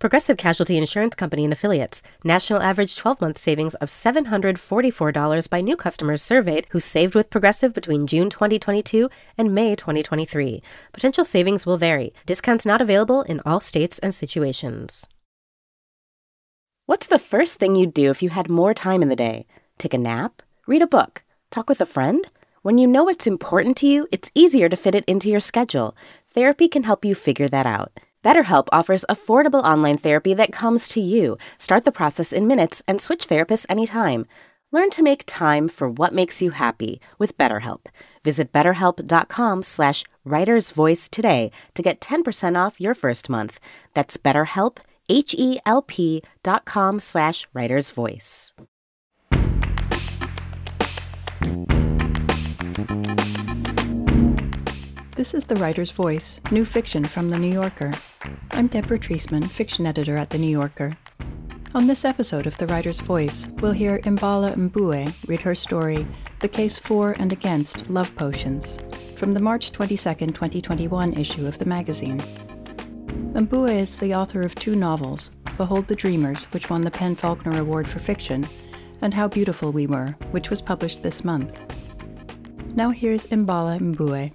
Progressive Casualty Insurance Company and Affiliates. National average 12 month savings of $744 by new customers surveyed who saved with Progressive between June 2022 and May 2023. Potential savings will vary. Discounts not available in all states and situations. What's the first thing you'd do if you had more time in the day? Take a nap? Read a book? Talk with a friend? When you know what's important to you, it's easier to fit it into your schedule. Therapy can help you figure that out. BetterHelp offers affordable online therapy that comes to you. Start the process in minutes and switch therapists anytime. Learn to make time for what makes you happy with BetterHelp. Visit betterhelp.com slash writersvoice today to get 10% off your first month. That's betterhelp, H-E-L-P dot com slash writersvoice. This is The Writer's Voice, new fiction from The New Yorker. I'm Deborah Treisman, fiction editor at The New Yorker. On this episode of The Writer's Voice, we'll hear Imbolo Mbue read her story, The Case For and Against Love Potions, from the March 22, 2021 issue of the magazine. Mbue is the author of two novels, Behold the Dreamers, which won the PEN Faulkner Award for Fiction, and How Beautiful We Were, which was published this month. Now here's Imbolo Mbue.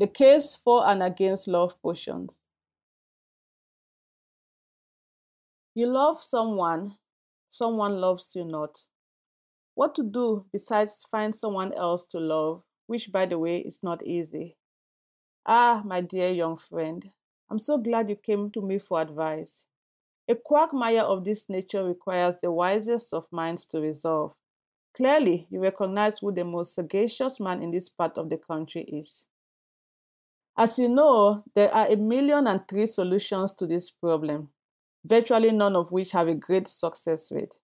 The case for and against love potions. You love someone, someone loves you not. What to do besides find someone else to love, which, by the way, is not easy. Ah, my dear young friend, I'm so glad you came to me for advice. A quagmire of this nature requires the wisest of minds to resolve. Clearly, you recognize who the most sagacious man in this part of the country is. As you know, there are a million and three solutions to this problem, virtually none of which have a great success rate.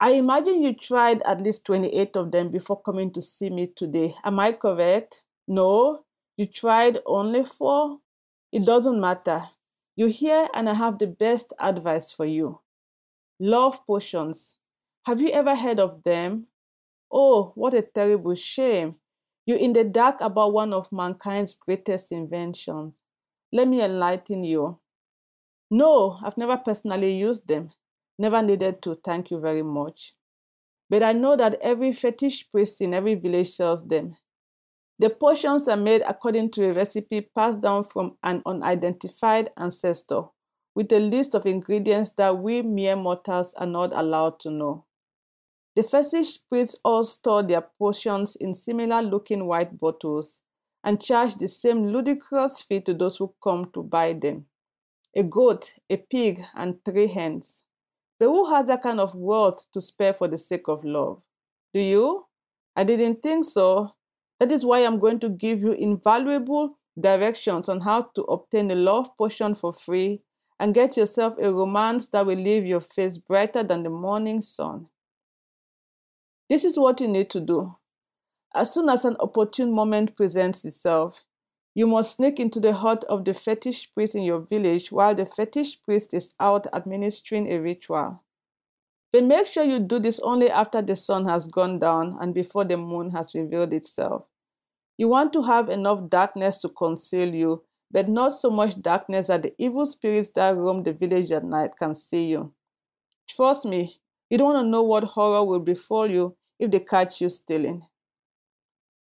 I imagine you tried at least 28 of them before coming to see me today. Am I correct? No? You tried only four? It doesn't matter. You're here and I have the best advice for you. Love potions. Have you ever heard of them? Oh, what a terrible shame. You're in the dark about one of mankind's greatest inventions. Let me enlighten you. No, I've never personally used them. Never needed to, thank you very much. But I know that every fetish priest in every village sells them. The potions are made according to a recipe passed down from an unidentified ancestor, with a list of ingredients that we mere mortals are not allowed to know. The fetish priests all store their potions in similar looking white bottles and charge the same ludicrous fee to those who come to buy them a goat, a pig, and three hens. But who has that kind of wealth to spare for the sake of love? Do you? I didn't think so. That is why I'm going to give you invaluable directions on how to obtain a love potion for free and get yourself a romance that will leave your face brighter than the morning sun. This is what you need to do. As soon as an opportune moment presents itself, you must sneak into the hut of the fetish priest in your village while the fetish priest is out administering a ritual. But make sure you do this only after the sun has gone down and before the moon has revealed itself. You want to have enough darkness to conceal you, but not so much darkness that the evil spirits that roam the village at night can see you. Trust me, you don't want to know what horror will befall you if they catch you stealing.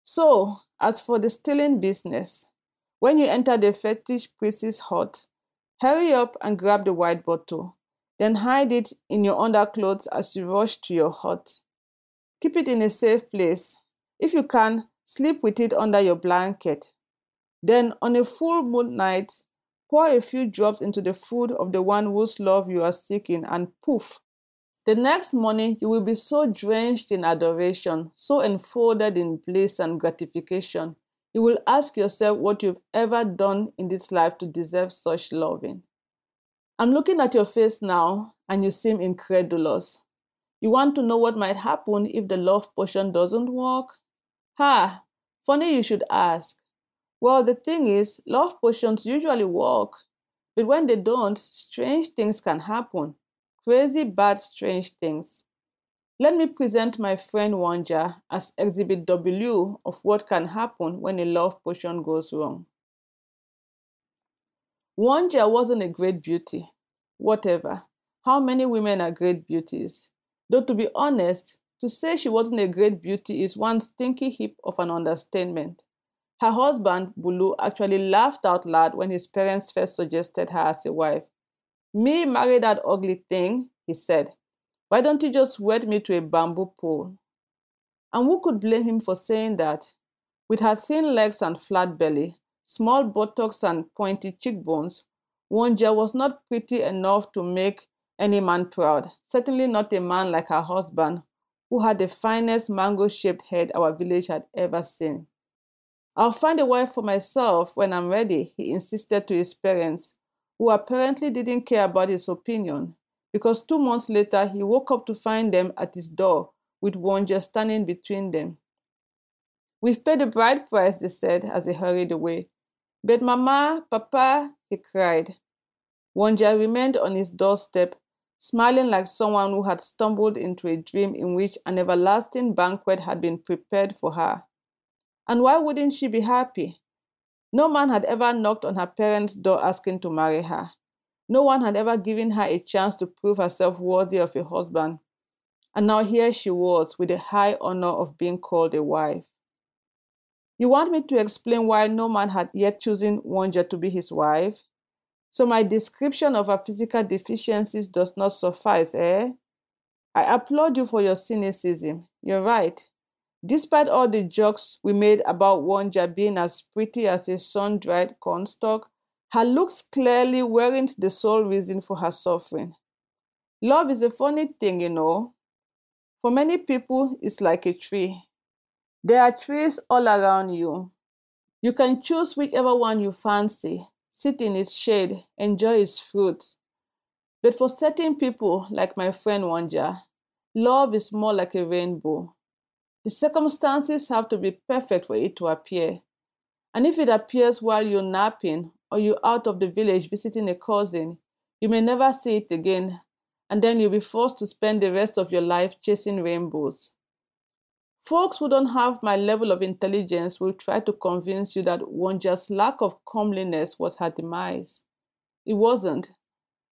So, as for the stealing business, when you enter the fetish priest's hut, hurry up and grab the white bottle. Then hide it in your underclothes as you rush to your hut. Keep it in a safe place. If you can, sleep with it under your blanket. Then, on a full moon night, pour a few drops into the food of the one whose love you are seeking, and poof, the next morning, you will be so drenched in adoration, so enfolded in bliss and gratification, you will ask yourself what you've ever done in this life to deserve such loving. I'm looking at your face now, and you seem incredulous. You want to know what might happen if the love potion doesn't work? Ha! Funny you should ask. Well, the thing is, love potions usually work, but when they don't, strange things can happen. Crazy, bad, strange things. Let me present my friend Wanja as exhibit W of what can happen when a love potion goes wrong. Wanja wasn't a great beauty. Whatever. How many women are great beauties? Though, to be honest, to say she wasn't a great beauty is one stinky heap of an understatement. Her husband, Bulu, actually laughed out loud when his parents first suggested her as a wife. Me marry that ugly thing, he said. Why don't you just wed me to a bamboo pole? And who could blame him for saying that? With her thin legs and flat belly, small buttocks and pointy cheekbones, Wanja was not pretty enough to make any man proud, certainly not a man like her husband, who had the finest mango shaped head our village had ever seen. I'll find a wife for myself when I'm ready, he insisted to his parents, who apparently didn't care about his opinion because two months later he woke up to find them at his door with Wanja standing between them. We've paid the bride price, they said as they hurried away. But Mama, Papa, he cried. Wanja remained on his doorstep, smiling like someone who had stumbled into a dream in which an everlasting banquet had been prepared for her. And why wouldn't she be happy? No man had ever knocked on her parents' door asking to marry her. No one had ever given her a chance to prove herself worthy of a husband. And now here she was with the high honor of being called a wife. You want me to explain why no man had yet chosen Wanja to be his wife? So my description of her physical deficiencies does not suffice, eh? I applaud you for your cynicism. You're right. Despite all the jokes we made about Wanja being as pretty as a sun dried cornstalk, her looks clearly weren't the sole reason for her suffering. Love is a funny thing, you know. For many people, it's like a tree. There are trees all around you. You can choose whichever one you fancy, sit in its shade, enjoy its fruit. But for certain people, like my friend Wanja, love is more like a rainbow. The circumstances have to be perfect for it to appear. And if it appears while you're napping or you're out of the village visiting a cousin, you may never see it again, and then you'll be forced to spend the rest of your life chasing rainbows. Folks who don't have my level of intelligence will try to convince you that Wanja's lack of comeliness was her demise. It wasn't.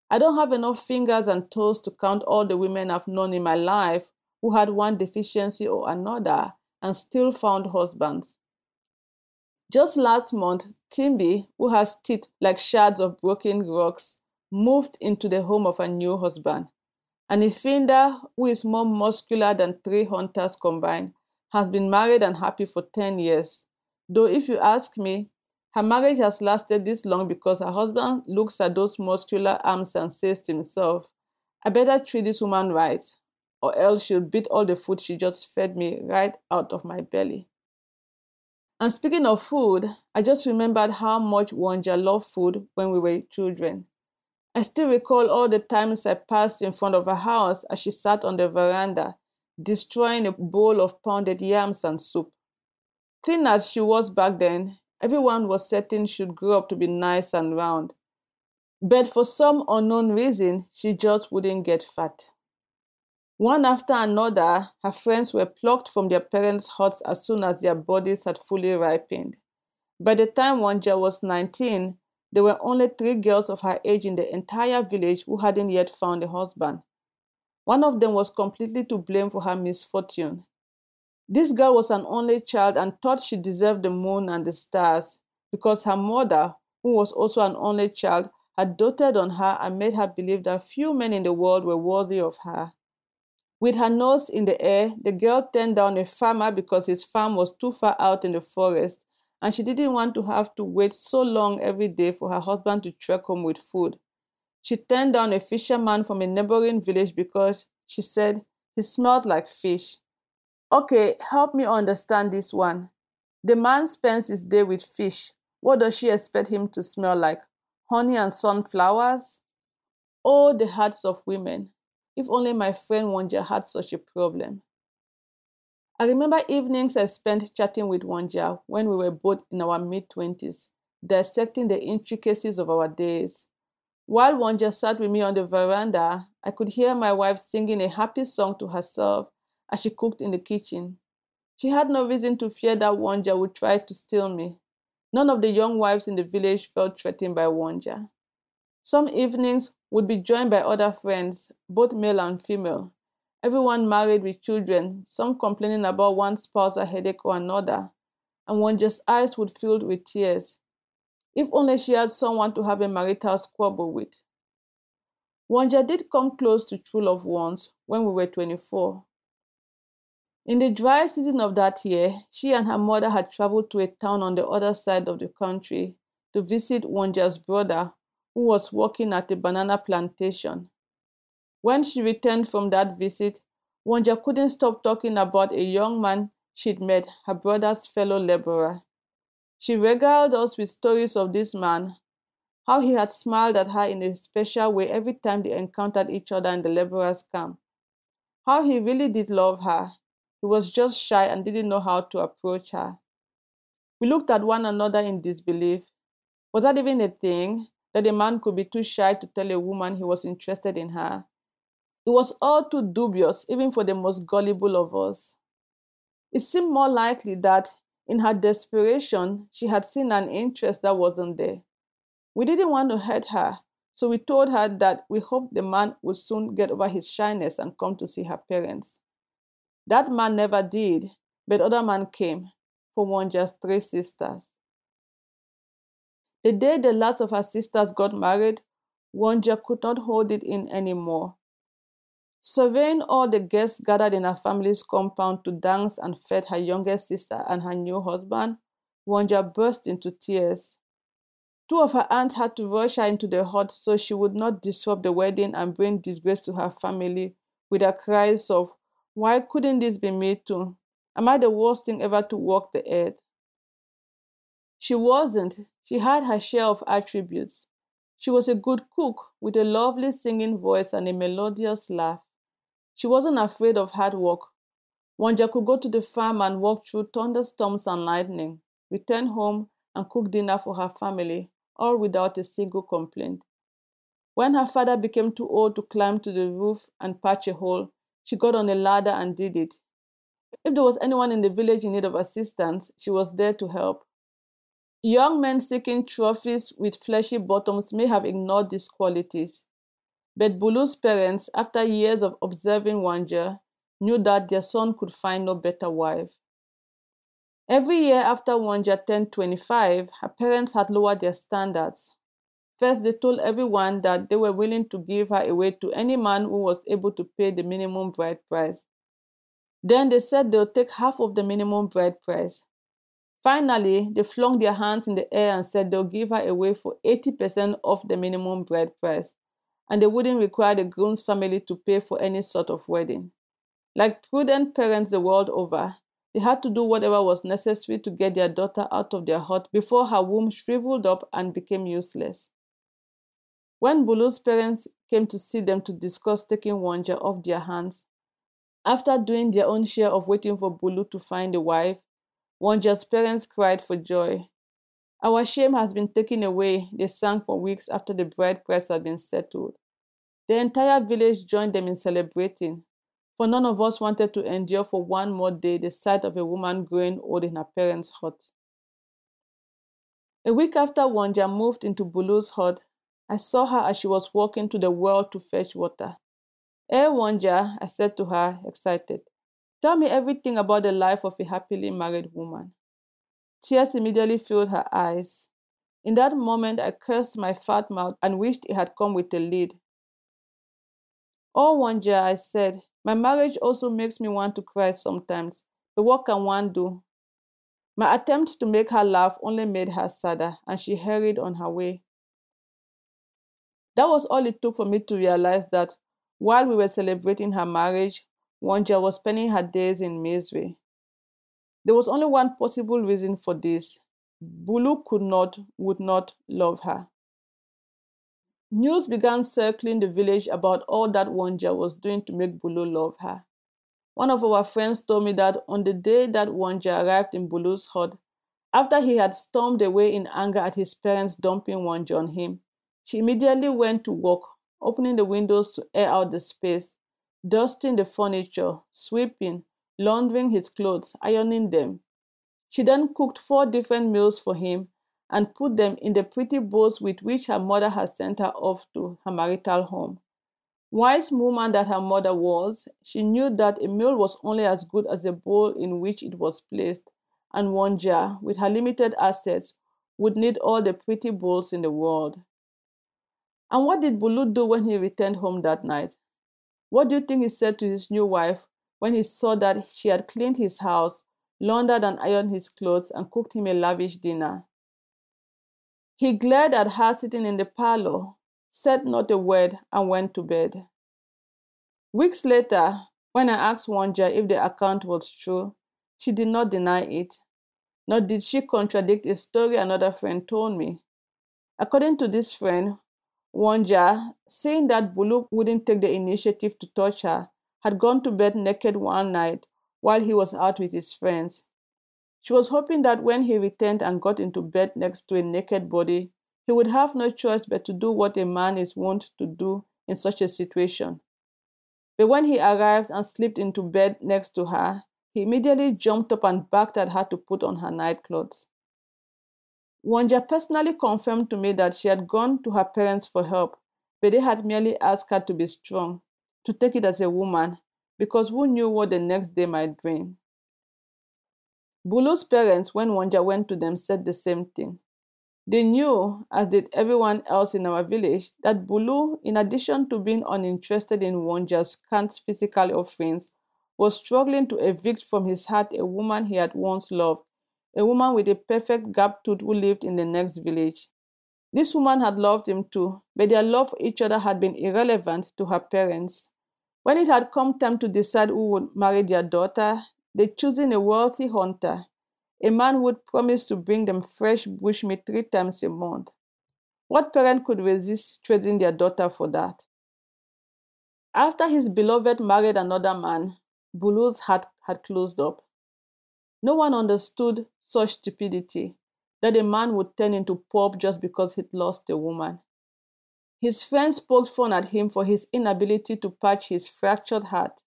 I don't have enough fingers and toes to count all the women I've known in my life who had one deficiency or another and still found husbands. Just last month, Timby, who has teeth like shards of broken rocks, moved into the home of a new husband. And Ifinda, who is more muscular than three hunters combined, has been married and happy for 10 years. Though, if you ask me, her marriage has lasted this long because her husband looks at those muscular arms and says to himself, I better treat this woman right, or else she'll beat all the food she just fed me right out of my belly. And speaking of food, I just remembered how much Wanja loved food when we were children. I still recall all the times I passed in front of her house as she sat on the veranda, destroying a bowl of pounded yams and soup. Thin as she was back then, everyone was certain she'd grow up to be nice and round. But for some unknown reason, she just wouldn't get fat. One after another, her friends were plucked from their parents' huts as soon as their bodies had fully ripened. By the time Wanja was 19, there were only three girls of her age in the entire village who hadn't yet found a husband. One of them was completely to blame for her misfortune. This girl was an only child and thought she deserved the moon and the stars because her mother, who was also an only child, had doted on her and made her believe that few men in the world were worthy of her. With her nose in the air, the girl turned down a farmer because his farm was too far out in the forest and she didn't want to have to wait so long every day for her husband to trek home with food. She turned down a fisherman from a neighboring village because she said he smelled like fish. Okay, help me understand this one. The man spends his day with fish. What does she expect him to smell like? Honey and sunflowers? Oh, the hearts of women. If only my friend Wonja had such a problem. I remember evenings I spent chatting with Wonja when we were both in our mid 20s, dissecting the intricacies of our days. While Wonja sat with me on the veranda, I could hear my wife singing a happy song to herself as she cooked in the kitchen. She had no reason to fear that Wonja would try to steal me. None of the young wives in the village felt threatened by Wonja. Some evenings would be joined by other friends, both male and female. Everyone married with children, some complaining about one spouse a headache or another, and Wonja's eyes would fill with tears. If only she had someone to have a marital squabble with. Wonja did come close to true love once when we were 24. In the dry season of that year, she and her mother had traveled to a town on the other side of the country to visit Wonja's brother, who was working at a banana plantation. When she returned from that visit, Wonja couldn't stop talking about a young man she'd met, her brother's fellow laborer. She regaled us with stories of this man, how he had smiled at her in a special way every time they encountered each other in the laborer's camp, how he really did love her, he was just shy and didn't know how to approach her. We looked at one another in disbelief. Was that even a thing? That a man could be too shy to tell a woman he was interested in her? It was all too dubious, even for the most gullible of us. It seemed more likely that, in her desperation, she had seen an interest that wasn't there. We didn't want to hurt her, so we told her that we hoped the man would soon get over his shyness and come to see her parents. That man never did, but other man came for one just three sisters. The day the last of her sisters got married, Wonja could not hold it in anymore. Surveying all the guests gathered in her family's compound to dance and fed her youngest sister and her new husband, Wonja burst into tears. Two of her aunts had to rush her into the hut so she would not disrupt the wedding and bring disgrace to her family with her cries of, why couldn't this be me too? Am I the worst thing ever to walk the earth? She wasn't. She had her share of attributes. She was a good cook with a lovely singing voice and a melodious laugh. She wasn't afraid of hard work. Wonja could go to the farm and walk through thunderstorms and lightning, return home and cook dinner for her family, all without a single complaint. When her father became too old to climb to the roof and patch a hole, she got on a ladder and did it. If there was anyone in the village in need of assistance, she was there to help. Young men seeking trophies with fleshy bottoms may have ignored these qualities. But Bulu's parents, after years of observing Wanja, knew that their son could find no better wife. Every year after Wanja turned 25, her parents had lowered their standards. First, they told everyone that they were willing to give her away to any man who was able to pay the minimum bride price. Then they said they'll take half of the minimum bride price. Finally, they flung their hands in the air and said they'll give her away for 80% of the minimum bride price, and they wouldn't require the groom's family to pay for any sort of wedding. Like prudent parents the world over, they had to do whatever was necessary to get their daughter out of their hut before her womb shriveled up and became useless. When Bulu's parents came to see them to discuss taking Wanja off their hands, after doing their own share of waiting for Bulu to find a wife, Wonja's parents cried for joy. Our shame has been taken away, they sang for weeks after the bride price had been settled. The entire village joined them in celebrating, for none of us wanted to endure for one more day the sight of a woman growing old in her parents' hut. A week after Wonja moved into Bulu's hut, I saw her as she was walking to the well to fetch water. Eh, Wonja, I said to her, excited. Tell me everything about the life of a happily married woman. Tears immediately filled her eyes. In that moment, I cursed my fat mouth and wished it had come with a lid. Oh, Wonja, I said, my marriage also makes me want to cry sometimes, but what can one do? My attempt to make her laugh only made her sadder, and she hurried on her way. That was all it took for me to realize that while we were celebrating her marriage, Wonja was spending her days in misery. There was only one possible reason for this. Bulu could not, would not love her. News began circling the village about all that Wonja was doing to make Bulu love her. One of our friends told me that on the day that Wonja arrived in Bulu's hut, after he had stormed away in anger at his parents dumping Wonja on him, she immediately went to work, opening the windows to air out the space, dusting the furniture, sweeping, laundering his clothes, ironing them. She then cooked four different meals for him and put them in the pretty bowls with which her mother had sent her off to her marital home. Wise woman that her mother was, she knew that a meal was only as good as the bowl in which it was placed, and Wonja, with her limited assets, would need all the pretty bowls in the world. And what did Bulu do when he returned home that night? What do you think he said to his new wife when he saw that she had cleaned his house, laundered and ironed his clothes, and cooked him a lavish dinner? He glared at her sitting in the parlor, said not a word, and went to bed. Weeks later, when I asked Wonja if the account was true, she did not deny it, nor did she contradict a story another friend told me. According to this friend, Wonja, seeing that Bulu wouldn't take the initiative to touch her, had gone to bed naked one night while he was out with his friends. She was hoping that when he returned and got into bed next to a naked body, he would have no choice but to do what a man is wont to do in such a situation. But when he arrived and slipped into bed next to her, he immediately jumped up and barked at her to put on her nightclothes. Wonja personally confirmed to me that she had gone to her parents for help, but they had merely asked her to be strong, to take it as a woman, because who knew what the next day might bring. Bulu's parents, when Wonja went to them, said the same thing. They knew, as did everyone else in our village, that Bulu, in addition to being uninterested in Wonja's scant physical offerings, was struggling to evict from his heart a woman he had once loved, a woman with a perfect gap tooth who lived in the next village. This woman had loved him too, but their love for each other had been irrelevant to her parents. When it had come time to decide who would marry their daughter, they choosing a wealthy hunter, a man who would promise to bring them fresh bushmeat three times a month. What parent could resist trading their daughter for that? After his beloved married another man, Bulu's heart had closed up. No one understood such stupidity that a man would turn into pulp just because he'd lost a woman. His friends poked fun at him for his inability to patch his fractured heart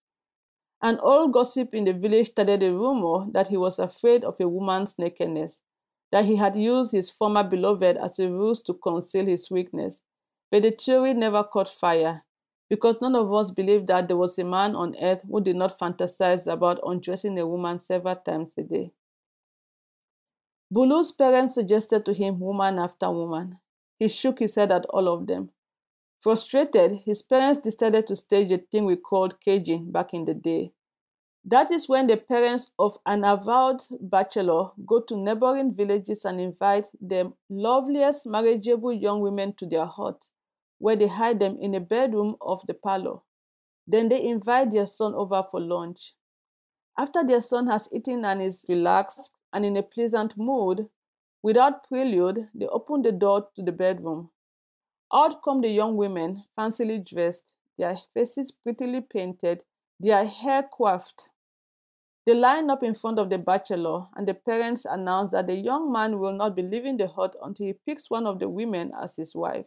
an old gossip in the village started a rumor that he was afraid of a woman's nakedness, that he had used his former beloved as a ruse to conceal his weakness. But the theory never caught fire, because none of us believed that there was a man on earth who did not fantasize about undressing a woman several times a day. Bulu's parents suggested to him woman after woman. He shook his head at all of them. Frustrated, his parents decided to stage a thing we called caging back in the day. That is when the parents of an avowed bachelor go to neighboring villages and invite the loveliest marriageable young women to their hut, where they hide them in a bedroom of the parlor. Then they invite their son over for lunch. After their son has eaten and is relaxed and in a pleasant mood, without prelude, they open the door to the bedroom. Out come the young women, fancily dressed, their faces prettily painted, their hair coiffed. They line up in front of the bachelor, and the parents announce that the young man will not be leaving the hut until he picks one of the women as his wife.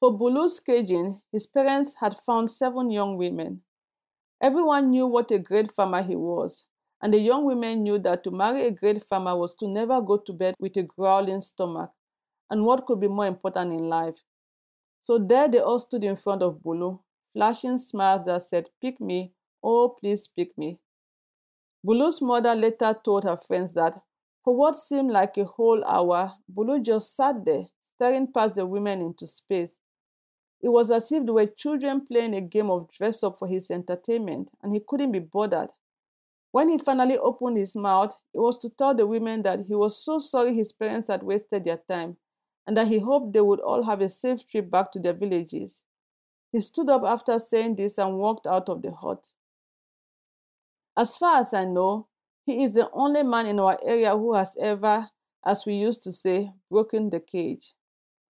For Bulu's caging, his parents had found seven young women. Everyone knew what a great farmer he was, and the young women knew that to marry a great farmer was to never go to bed with a growling stomach, and what could be more important in life. So there they all stood in front of Bulu, flashing smiles that said, Pick me, oh, please pick me. Bulu's mother later told her friends that for what seemed like a whole hour, Bulu just sat there, staring past the women into space. It was as if they were children playing a game of dress up for his entertainment, and he couldn't be bothered. When he finally opened his mouth, it was to tell the women that he was so sorry his parents had wasted their time and that he hoped they would all have a safe trip back to their villages. He stood up after saying this and walked out of the hut. As far as I know, he is the only man in our area who has ever, as we used to say, broken the cage.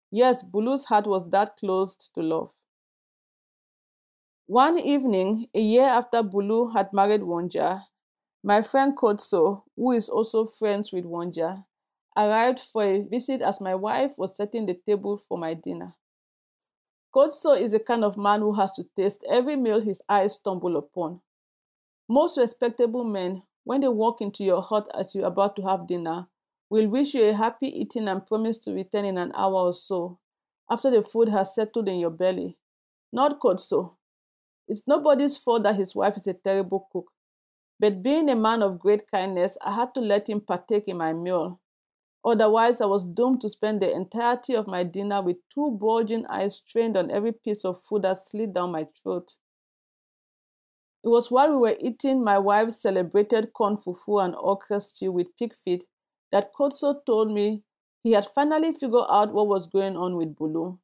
Yes, Bulu's heart was that closed to love. One evening, a year after Bulu had married Wonja, my friend Kotso, who is also friends with Wonja, arrived for a visit as my wife was setting the table for my dinner. Kotso is the kind of man who has to taste every meal his eyes stumble upon. Most respectable men, when they walk into your hut as you're about to have dinner, will wish you a happy eating and promise to return in an hour or so after the food has settled in your belly. Not Kotso. It's nobody's fault that his wife is a terrible cook. But being a man of great kindness, I had to let him partake in my meal. Otherwise, I was doomed to spend the entirety of my dinner with two bulging eyes trained on every piece of food that slid down my throat. It was while we were eating my wife's celebrated corn fufu and okra stew with pig feet that Kotso told me he had finally figured out what was going on with Bulu.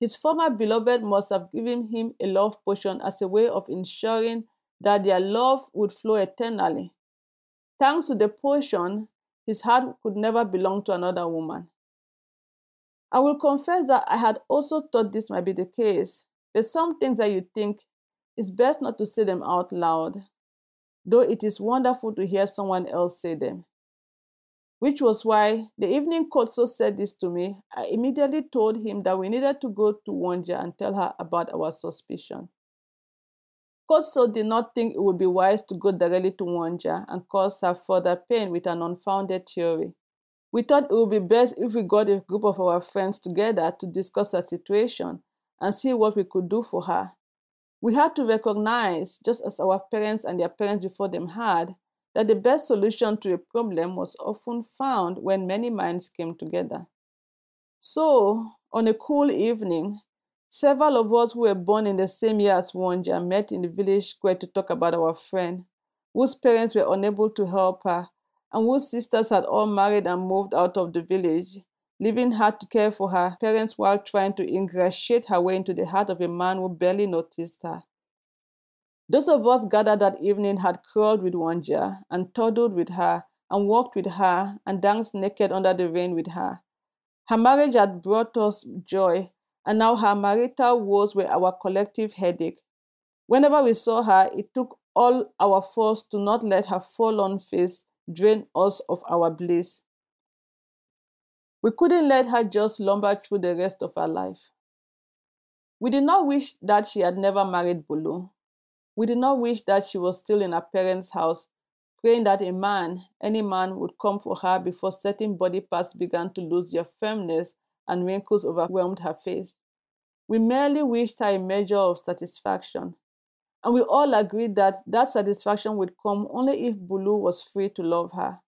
His former beloved must have given him a love potion as a way of ensuring that their love would flow eternally. Thanks to the potion, his heart could never belong to another woman. I will confess that I had also thought this might be the case. There's some things that you think it's best not to say them out loud, though it is wonderful to hear someone else say them. Which was why the evening Kotso said this to me, I immediately told him that we needed to go to Wonja and tell her about our suspicion. Kotso did not think it would be wise to go directly to Wonja and cause her further pain with an unfounded theory. We thought it would be best if we got a group of our friends together to discuss her situation and see what we could do for her. We had to recognize, just as our parents and their parents before them had, that the best solution to a problem was often found when many minds came together. So, on a cool evening, Several of us who were born in the same year as Wonja met in the village square to talk about our friend, whose parents were unable to help her, and whose sisters had all married and moved out of the village, leaving her to care for her parents while trying to ingratiate her way into the heart of a man who barely noticed her. Those of us gathered that evening had crawled with Wonja and toddled with her and walked with her and danced naked under the rain with her. Her marriage had brought us joy and now her marital woes were our collective headache. Whenever we saw her, it took all our force to not let her forlorn face drain us of our bliss. We couldn't let her just lumber through the rest of her life. We did not wish that she had never married Bulu. We did not wish that she was still in her parents' house, praying that a man, any man, would come for her before certain body parts began to lose their firmness and wrinkles overwhelmed her face. We merely wished her a measure of satisfaction. And we all agreed that that satisfaction would come only if Bulu was free to love her.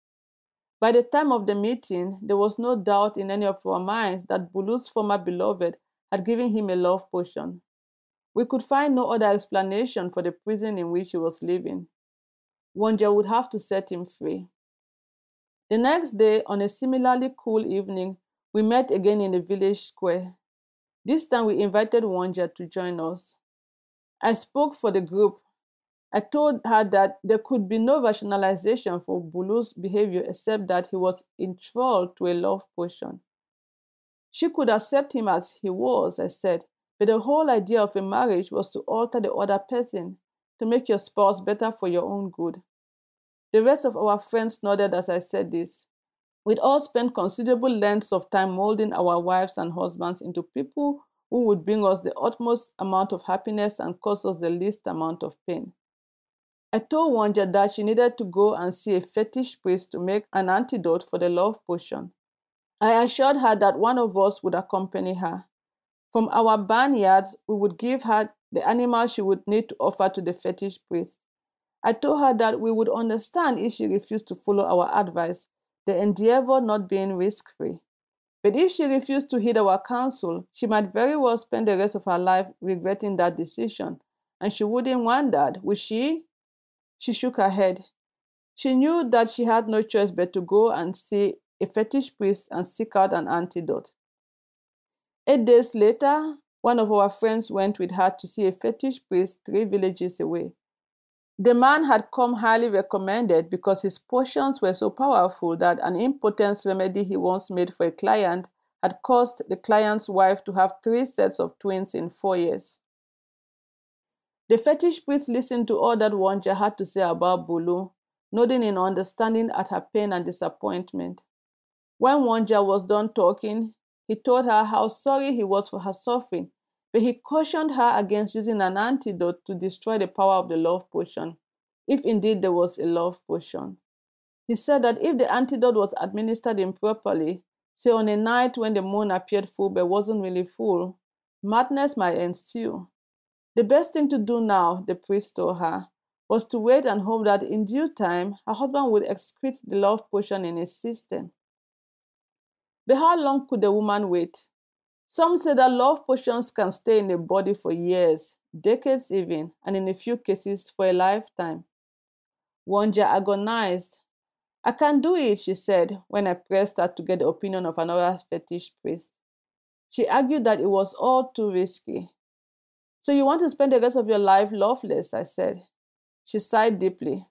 By the time of the meeting, there was no doubt in any of our minds that Bulu's former beloved had given him a love potion. We could find no other explanation for the prison in which he was living. Wonja would have to set him free. The next day, on a similarly cool evening, we met again in the village square. This time we invited Wanja to join us. I spoke for the group. I told her that there could be no rationalization for Bulu's behavior except that he was enthralled to a love potion. She could accept him as he was, I said, but the whole idea of a marriage was to alter the other person, to make your spouse better for your own good. The rest of our friends nodded as I said this. We'd all spent considerable lengths of time molding our wives and husbands into people who would bring us the utmost amount of happiness and cause us the least amount of pain. I told Wanja that she needed to go and see a fetish priest to make an antidote for the love potion. I assured her that one of us would accompany her. From our barnyards, we would give her the animal she would need to offer to the fetish priest. I told her that we would understand if she refused to follow our advice the endeavor not being risk free. But if she refused to heed our counsel, she might very well spend the rest of her life regretting that decision. And she wouldn't want that, would she? She shook her head. She knew that she had no choice but to go and see a fetish priest and seek out an antidote. Eight days later, one of our friends went with her to see a fetish priest three villages away. The man had come highly recommended because his potions were so powerful that an impotence remedy he once made for a client had caused the client's wife to have three sets of twins in four years. The fetish priest listened to all that Wonja had to say about Bulu, nodding in understanding at her pain and disappointment. When Wonja was done talking, he told her how sorry he was for her suffering, but he cautioned her against using an antidote to destroy the power of the love potion, if indeed there was a love potion. He said that if the antidote was administered improperly, say on a night when the moon appeared full but wasn't really full, madness might ensue. The best thing to do now, the priest told her, was to wait and hope that in due time her husband would excrete the love potion in his system. But how long could the woman wait? Some say that love potions can stay in the body for years, decades even, and in a few cases for a lifetime. Wonja agonized. I can't do it, she said when I pressed her to get the opinion of another fetish priest. She argued that it was all too risky. So you want to spend the rest of your life loveless, I said. She sighed deeply.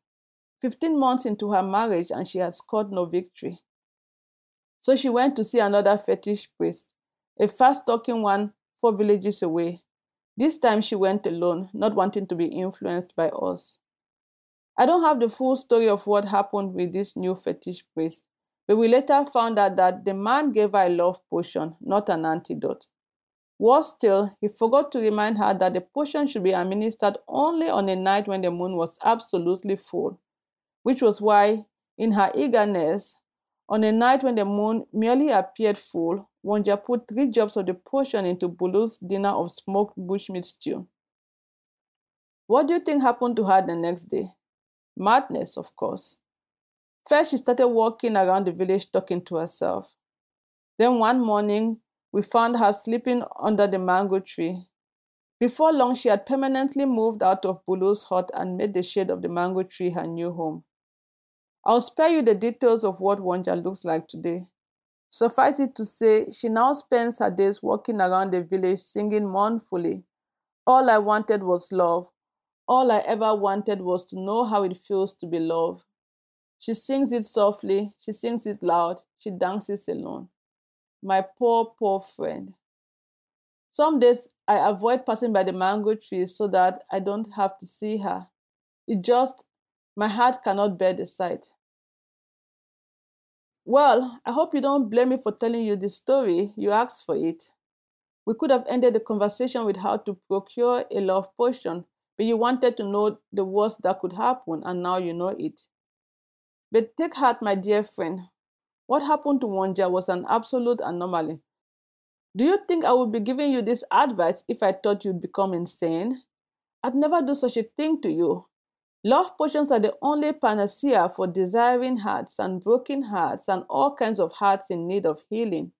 Fifteen months into her marriage, and she had scored no victory. So she went to see another fetish priest, a fast talking one four villages away. This time she went alone, not wanting to be influenced by us. I don't have the full story of what happened with this new fetish priest, but we later found out that the man gave her a love potion, not an antidote. Worse still, he forgot to remind her that the potion should be administered only on a night when the moon was absolutely full, which was why, in her eagerness, on a night when the moon merely appeared full, Wonja put three drops of the potion into Bulu's dinner of smoked bushmeat stew. What do you think happened to her the next day? Madness, of course. First, she started walking around the village talking to herself. Then one morning, we found her sleeping under the mango tree. Before long, she had permanently moved out of Bulu's hut and made the shade of the mango tree her new home. I'll spare you the details of what Wonja looks like today. Suffice it to say, she now spends her days walking around the village singing mournfully. All I wanted was love. All I ever wanted was to know how it feels to be loved. She sings it softly, she sings it loud, she dances alone my poor, poor friend. Some days I avoid passing by the mango tree so that I don't have to see her. It just, my heart cannot bear the sight. Well, I hope you don't blame me for telling you this story. You asked for it. We could have ended the conversation with how to procure a love potion, but you wanted to know the worst that could happen, and now you know it. But take heart, my dear friend. What happened to Wonja was an absolute anomaly. Do you think I would be giving you this advice if I thought you'd become insane? I'd never do such a thing to you. Love potions are the only panacea for desiring hearts and broken hearts and all kinds of hearts in need of healing.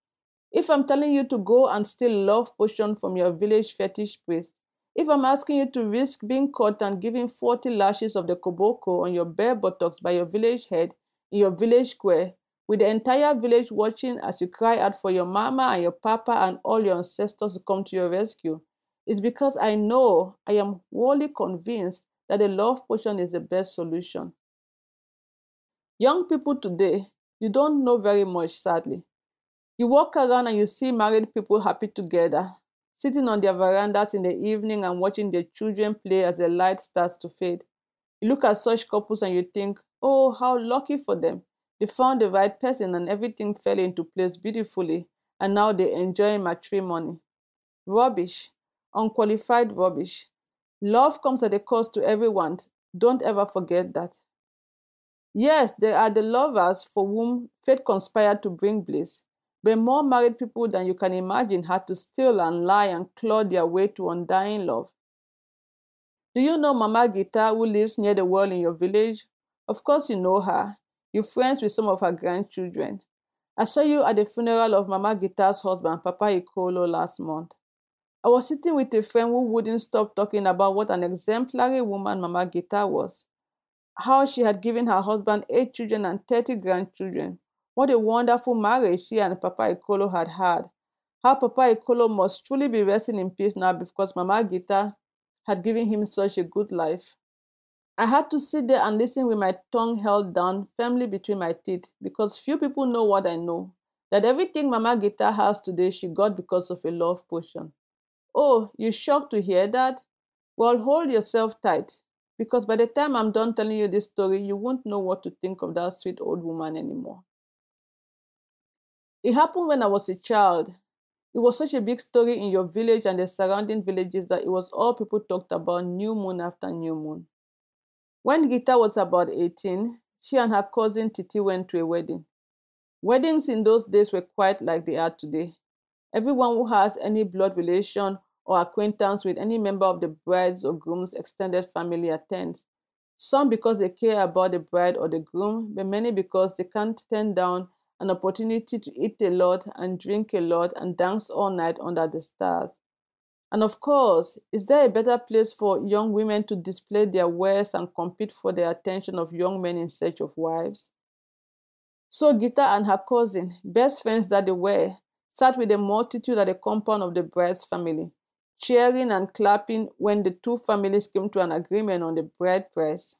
If I'm telling you to go and steal love potion from your village fetish priest, if I'm asking you to risk being caught and giving 40 lashes of the koboko on your bare buttocks by your village head in your village square, with the entire village watching as you cry out for your mama and your papa and all your ancestors to come to your rescue. It's because I know, I am wholly convinced that the love potion is the best solution. Young people today, you don't know very much, sadly. You walk around and you see married people happy together, sitting on their verandas in the evening and watching their children play as the light starts to fade. You look at such couples and you think, oh, how lucky for them. They found the right person and everything fell into place beautifully, and now they enjoy matrimony. Rubbish, unqualified rubbish. Love comes at a cost to everyone. Don't ever forget that. Yes, there are the lovers for whom fate conspired to bring bliss, but more married people than you can imagine had to steal and lie and claw their way to undying love. Do you know Mama Gita who lives near the well in your village? Of course you know her. You're friends with some of her grandchildren. I saw you at the funeral of Mama Gita's husband, Papa Ikolo, last month. I was sitting with a friend who wouldn't stop talking about what an exemplary woman Mama Gita was. How she had given her husband eight children and 30 grandchildren. What a wonderful marriage she and Papa Ikolo had had. How Papa Ikolo must truly be resting in peace now because Mama Gita had given him such a good life. I had to sit there and listen with my tongue held down firmly between my teeth because few people know what I know that everything Mama Gita has today she got because of a love potion. Oh, you shocked to hear that? Well, hold yourself tight, because by the time I'm done telling you this story, you won't know what to think of that sweet old woman anymore. It happened when I was a child. It was such a big story in your village and the surrounding villages that it was all people talked about new moon after new moon. When Gita was about 18, she and her cousin Titi went to a wedding. Weddings in those days were quite like they are today. Everyone who has any blood relation or acquaintance with any member of the bride's or groom's extended family attends. Some because they care about the bride or the groom, but many because they can't turn down an opportunity to eat a lot and drink a lot and dance all night under the stars. And of course, is there a better place for young women to display their wares and compete for the attention of young men in search of wives? So Gita and her cousin, best friends that they were, sat with a multitude at the compound of the bride's family, cheering and clapping when the two families came to an agreement on the bride price.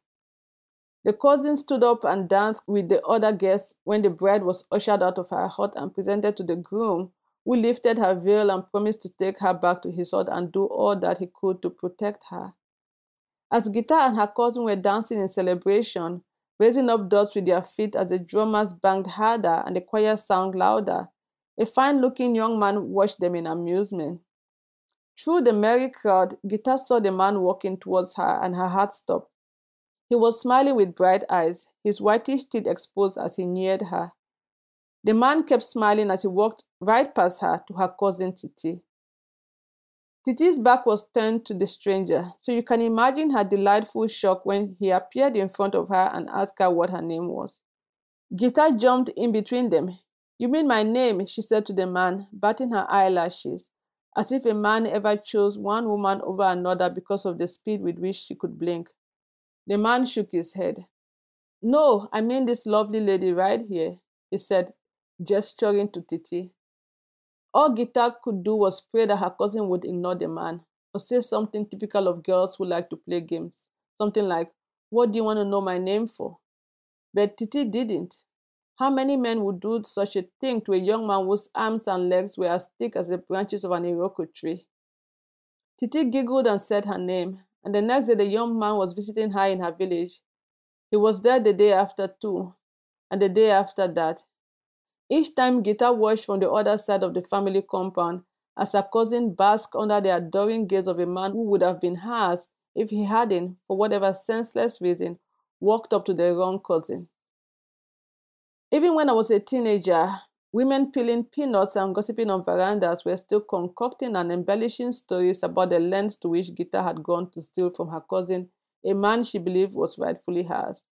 The cousin stood up and danced with the other guests when the bride was ushered out of her hut and presented to the groom, who lifted her veil and promised to take her back to his hut and do all that he could to protect her. As Gita and her cousin were dancing in celebration, raising up dots with their feet as the drummers banged harder and the choir sang louder, a fine looking young man watched them in amusement. Through the merry crowd, Gita saw the man walking towards her, and her heart stopped. He was smiling with bright eyes, his whitish teeth exposed as he neared her. The man kept smiling as he walked right past her to her cousin Titi. Titi's back was turned to the stranger, so you can imagine her delightful shock when he appeared in front of her and asked her what her name was. Gita jumped in between them. You mean my name? she said to the man, batting her eyelashes as if a man ever chose one woman over another because of the speed with which she could blink. The man shook his head. No, I mean this lovely lady right here, he said, gesturing to Titi. All Gita could do was pray that her cousin would ignore the man or say something typical of girls who like to play games. Something like, What do you want to know my name for? But Titi didn't. How many men would do such a thing to a young man whose arms and legs were as thick as the branches of an iroko tree? Titi giggled and said her name, and the next day the young man was visiting her in her village. He was there the day after too, and the day after that. Each time Gita watched from the other side of the family compound as her cousin basked under the adoring gaze of a man who would have been hers if he hadn't, for whatever senseless reason, walked up to the wrong cousin. Even when I was a teenager, women peeling peanuts and gossiping on verandas were still concocting and embellishing stories about the lengths to which Gita had gone to steal from her cousin a man she believed was rightfully hers.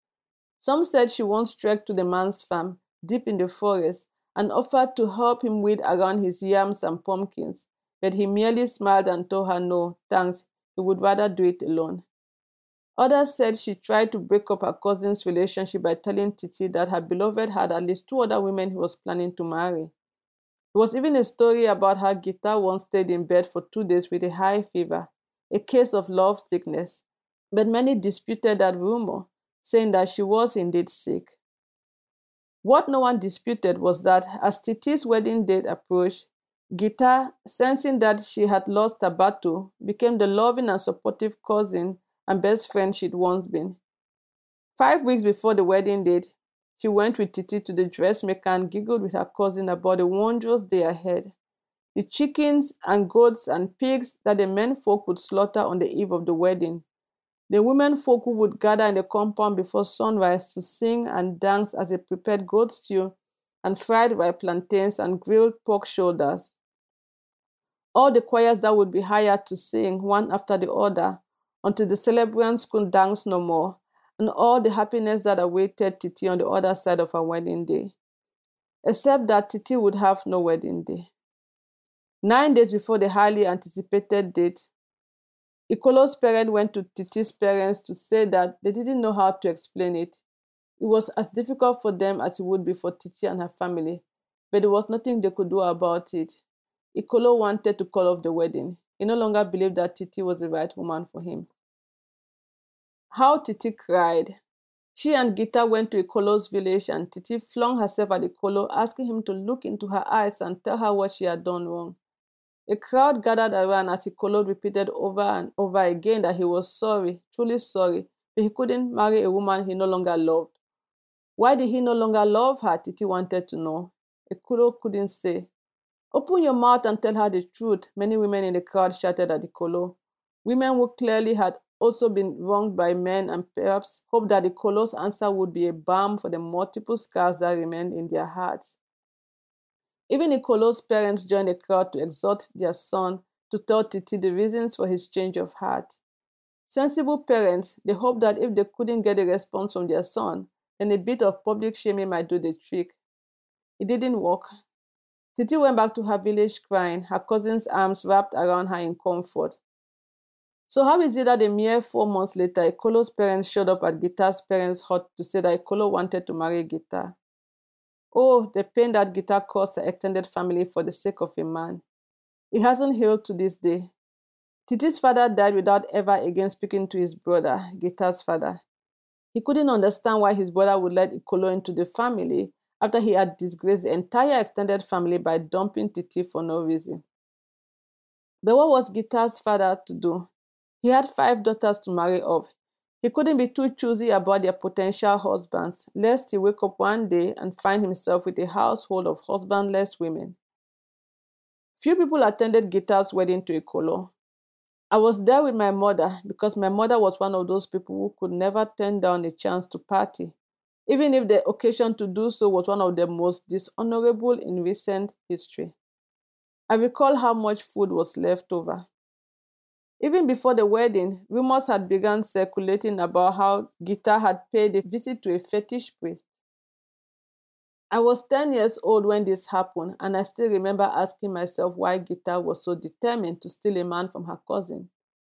Some said she once trekked to the man's farm, deep in the forest, and offered to help him weed around his yams and pumpkins, but he merely smiled and told her no, thanks, he would rather do it alone. Others said she tried to break up her cousin's relationship by telling Titi that her beloved had at least two other women he was planning to marry. There was even a story about how Gita once stayed in bed for two days with a high fever, a case of love sickness, but many disputed that rumor, saying that she was indeed sick. What no one disputed was that as Titi's wedding date approached, Gita, sensing that she had lost her battle, became the loving and supportive cousin and best friend she'd once been. Five weeks before the wedding date, she went with Titi to the dressmaker and giggled with her cousin about the wondrous day ahead. The chickens and goats and pigs that the men folk would slaughter on the eve of the wedding. The women folk who would gather in the compound before sunrise to sing and dance as they prepared goat stew and fried ripe plantains and grilled pork shoulders. All the choirs that would be hired to sing one after the other until the celebrants could dance no more, and all the happiness that awaited Titi on the other side of her wedding day. Except that Titi would have no wedding day. Nine days before the highly anticipated date, Ikolo's parents went to Titi's parents to say that they didn't know how to explain it. It was as difficult for them as it would be for Titi and her family, but there was nothing they could do about it. Ikolo wanted to call off the wedding. He no longer believed that Titi was the right woman for him. How Titi cried. She and Gita went to Ikolo's village and Titi flung herself at Ikolo, asking him to look into her eyes and tell her what she had done wrong. A crowd gathered around as Ikolo repeated over and over again that he was sorry, truly sorry, but he couldn't marry a woman he no longer loved. Why did he no longer love her? Titi wanted to know. Ikolo couldn't say. Open your mouth and tell her the truth, many women in the crowd shouted at the Ikolo. Women who clearly had also been wronged by men and perhaps hoped that the Ikolo's answer would be a balm for the multiple scars that remained in their hearts. Even the Ikolo's parents joined the crowd to exhort their son to tell Titi the reasons for his change of heart. Sensible parents, they hoped that if they couldn't get a response from their son, then a bit of public shaming might do the trick. It didn't work. Titi went back to her village crying, her cousin's arms wrapped around her in comfort. So how is it that a mere four months later, Ikolo's parents showed up at Gita's parents' hut to say that Ikolo wanted to marry Gita? Oh, the pain that Gita caused her extended family for the sake of a man. It hasn't healed to this day. Titi's father died without ever again speaking to his brother, Gita's father. He couldn't understand why his brother would let Ikolo into the family after he had disgraced the entire extended family by dumping Titi for no reason. But what was Gita's father to do? He had five daughters to marry off. He couldn't be too choosy about their potential husbands, lest he wake up one day and find himself with a household of husbandless women. Few people attended Gita's wedding to Ikolo. I was there with my mother because my mother was one of those people who could never turn down a chance to party, even if the occasion to do so was one of the most dishonorable in recent history. I recall how much food was left over. Even before the wedding, rumors had begun circulating about how Gita had paid a visit to a fetish priest. I was 10 years old when this happened, and I still remember asking myself why Gita was so determined to steal a man from her cousin,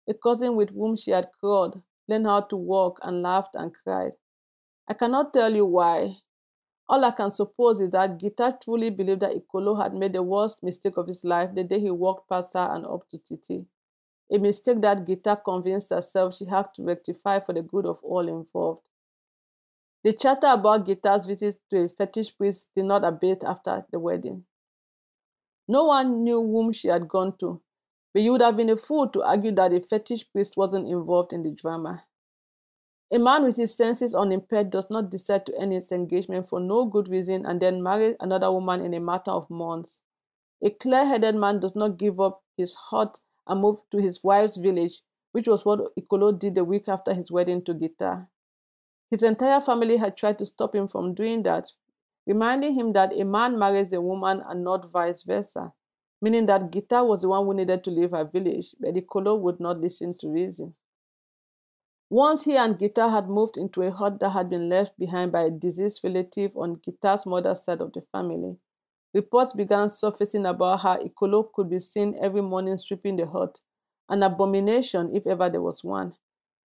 a cousin with whom she had crawled, learned how to walk, and laughed and cried. I cannot tell you why. All I can suppose is that Gita truly believed that Ikolo had made the worst mistake of his life the day he walked past her and up to Titi a mistake that Gita convinced herself she had to rectify for the good of all involved. The chatter about Gita's visit to a fetish priest did not abate after the wedding. No one knew whom she had gone to, but you would have been a fool to argue that a fetish priest wasn't involved in the drama. A man with his senses unimpaired does not decide to end his engagement for no good reason and then marry another woman in a matter of months. A clear headed man does not give up his hut and move to his wife's village, which was what Ikolo did the week after his wedding to Gita. His entire family had tried to stop him from doing that, reminding him that a man marries a woman and not vice versa, meaning that Gita was the one who needed to leave her village, but Ikolo would not listen to reason. Once he and Gita had moved into a hut that had been left behind by a deceased relative on Gita's mother's side of the family, Reports began surfacing about how Ikolo could be seen every morning sweeping the hut, an abomination if ever there was one.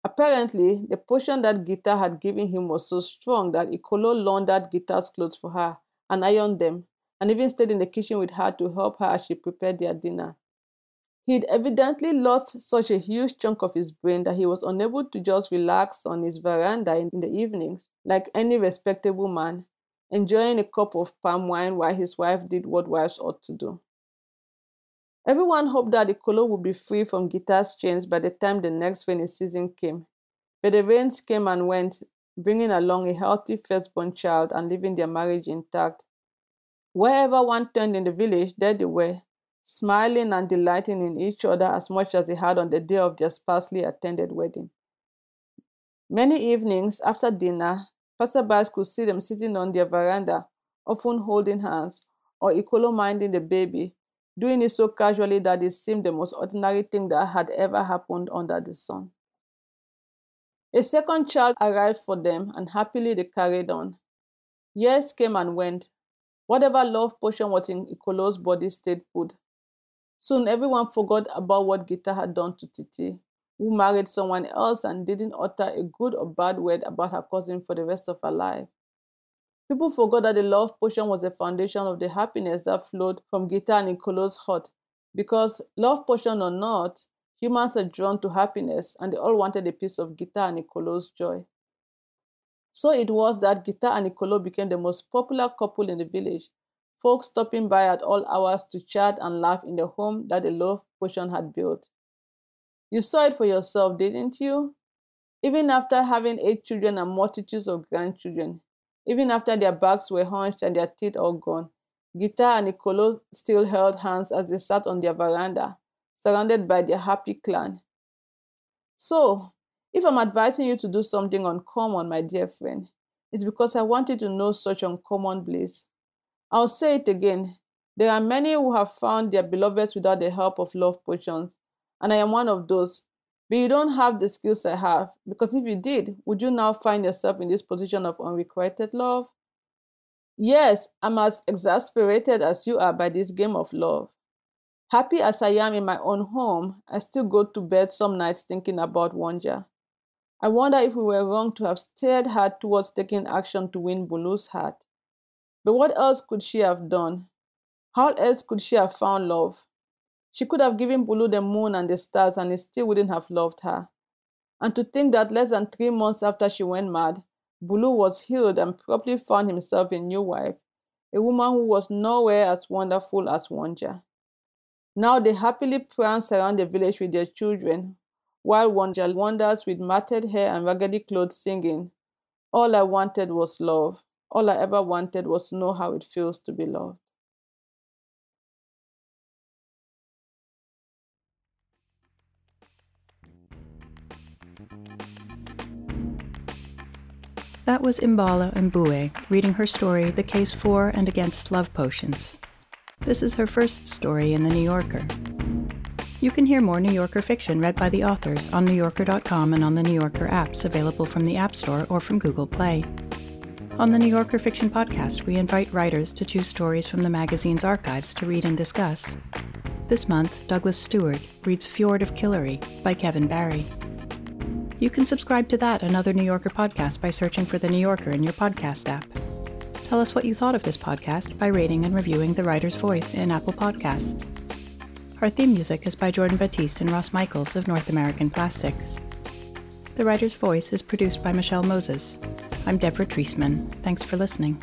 Apparently, the potion that Gita had given him was so strong that Ikolo laundered Gita's clothes for her and ironed them, and even stayed in the kitchen with her to help her as she prepared their dinner. He'd evidently lost such a huge chunk of his brain that he was unable to just relax on his veranda in the evenings like any respectable man enjoying a cup of palm wine while his wife did what wives ought to do. Everyone hoped that the Ikolo would be free from Gita's chains by the time the next rainy season came. But the rains came and went, bringing along a healthy firstborn child and leaving their marriage intact. Wherever one turned in the village, there they were, smiling and delighting in each other as much as they had on the day of their sparsely attended wedding. Many evenings after dinner, Passerbys could see them sitting on their veranda, often holding hands, or minding the baby, doing it so casually that it seemed the most ordinary thing that had ever happened under the sun. A second child arrived for them, and happily they carried on. Years came and went. Whatever love potion was in Ikolo's body stayed put. Soon everyone forgot about what Gita had done to Titi who married someone else and didn't utter a good or bad word about her cousin for the rest of her life. People forgot that the love potion was the foundation of the happiness that flowed from Gita and Ikolo's heart, because love potion or not, humans are drawn to happiness and they all wanted a piece of Gita and Ikolo's joy. So it was that Gita and Ikolo became the most popular couple in the village, folks stopping by at all hours to chat and laugh in the home that the love potion had built. You saw it for yourself, didn't you? Even after having eight children and multitudes of grandchildren, even after their backs were hunched and their teeth all gone, Gita and Ikolo still held hands as they sat on their veranda, surrounded by their happy clan. So, if I'm advising you to do something uncommon, my dear friend, it's because I want you to know such uncommon bliss. I'll say it again. There are many who have found their beloveds without the help of love potions, and I am one of those. But you don't have the skills I have, because if you did, would you now find yourself in this position of unrequited love? Yes, I'm as exasperated as you are by this game of love. Happy as I am in my own home, I still go to bed some nights thinking about Wanja. I wonder if we were wrong to have steered her towards taking action to win Bulu's heart. But what else could she have done? How else could she have found love? She could have given Bulu the moon and the stars and he still wouldn't have loved her. And to think that less than three months after she went mad, Bulu was healed and promptly found himself a new wife, a woman who was nowhere as wonderful as Wanja. Now they happily prance around the village with their children, while Wanja wanders with matted hair and raggedy clothes singing, All I wanted was love. All I ever wanted was to know how it feels to be loved. That was Imbolo Mbue reading her story, The Case for and Against Love Potions. This is her first story in The New Yorker. You can hear more New Yorker fiction read by the authors on NewYorker.com and on the New Yorker apps available from the App Store or from Google Play. On the New Yorker Fiction Podcast, we invite writers to choose stories from the magazine's archives to read and discuss. This month, Douglas Stuart reads Fjord of Killary by Kevin Barry. You can subscribe to that and other New Yorker podcasts by searching for The New Yorker in your podcast app. Tell us what you thought of this podcast by rating and reviewing The Writer's Voice in Apple Podcasts. Our theme music is by Jordan Batiste and Ross Michaels of North American Plastics. The Writer's Voice is produced by Michelle Moses. I'm Deborah Treisman. Thanks for listening.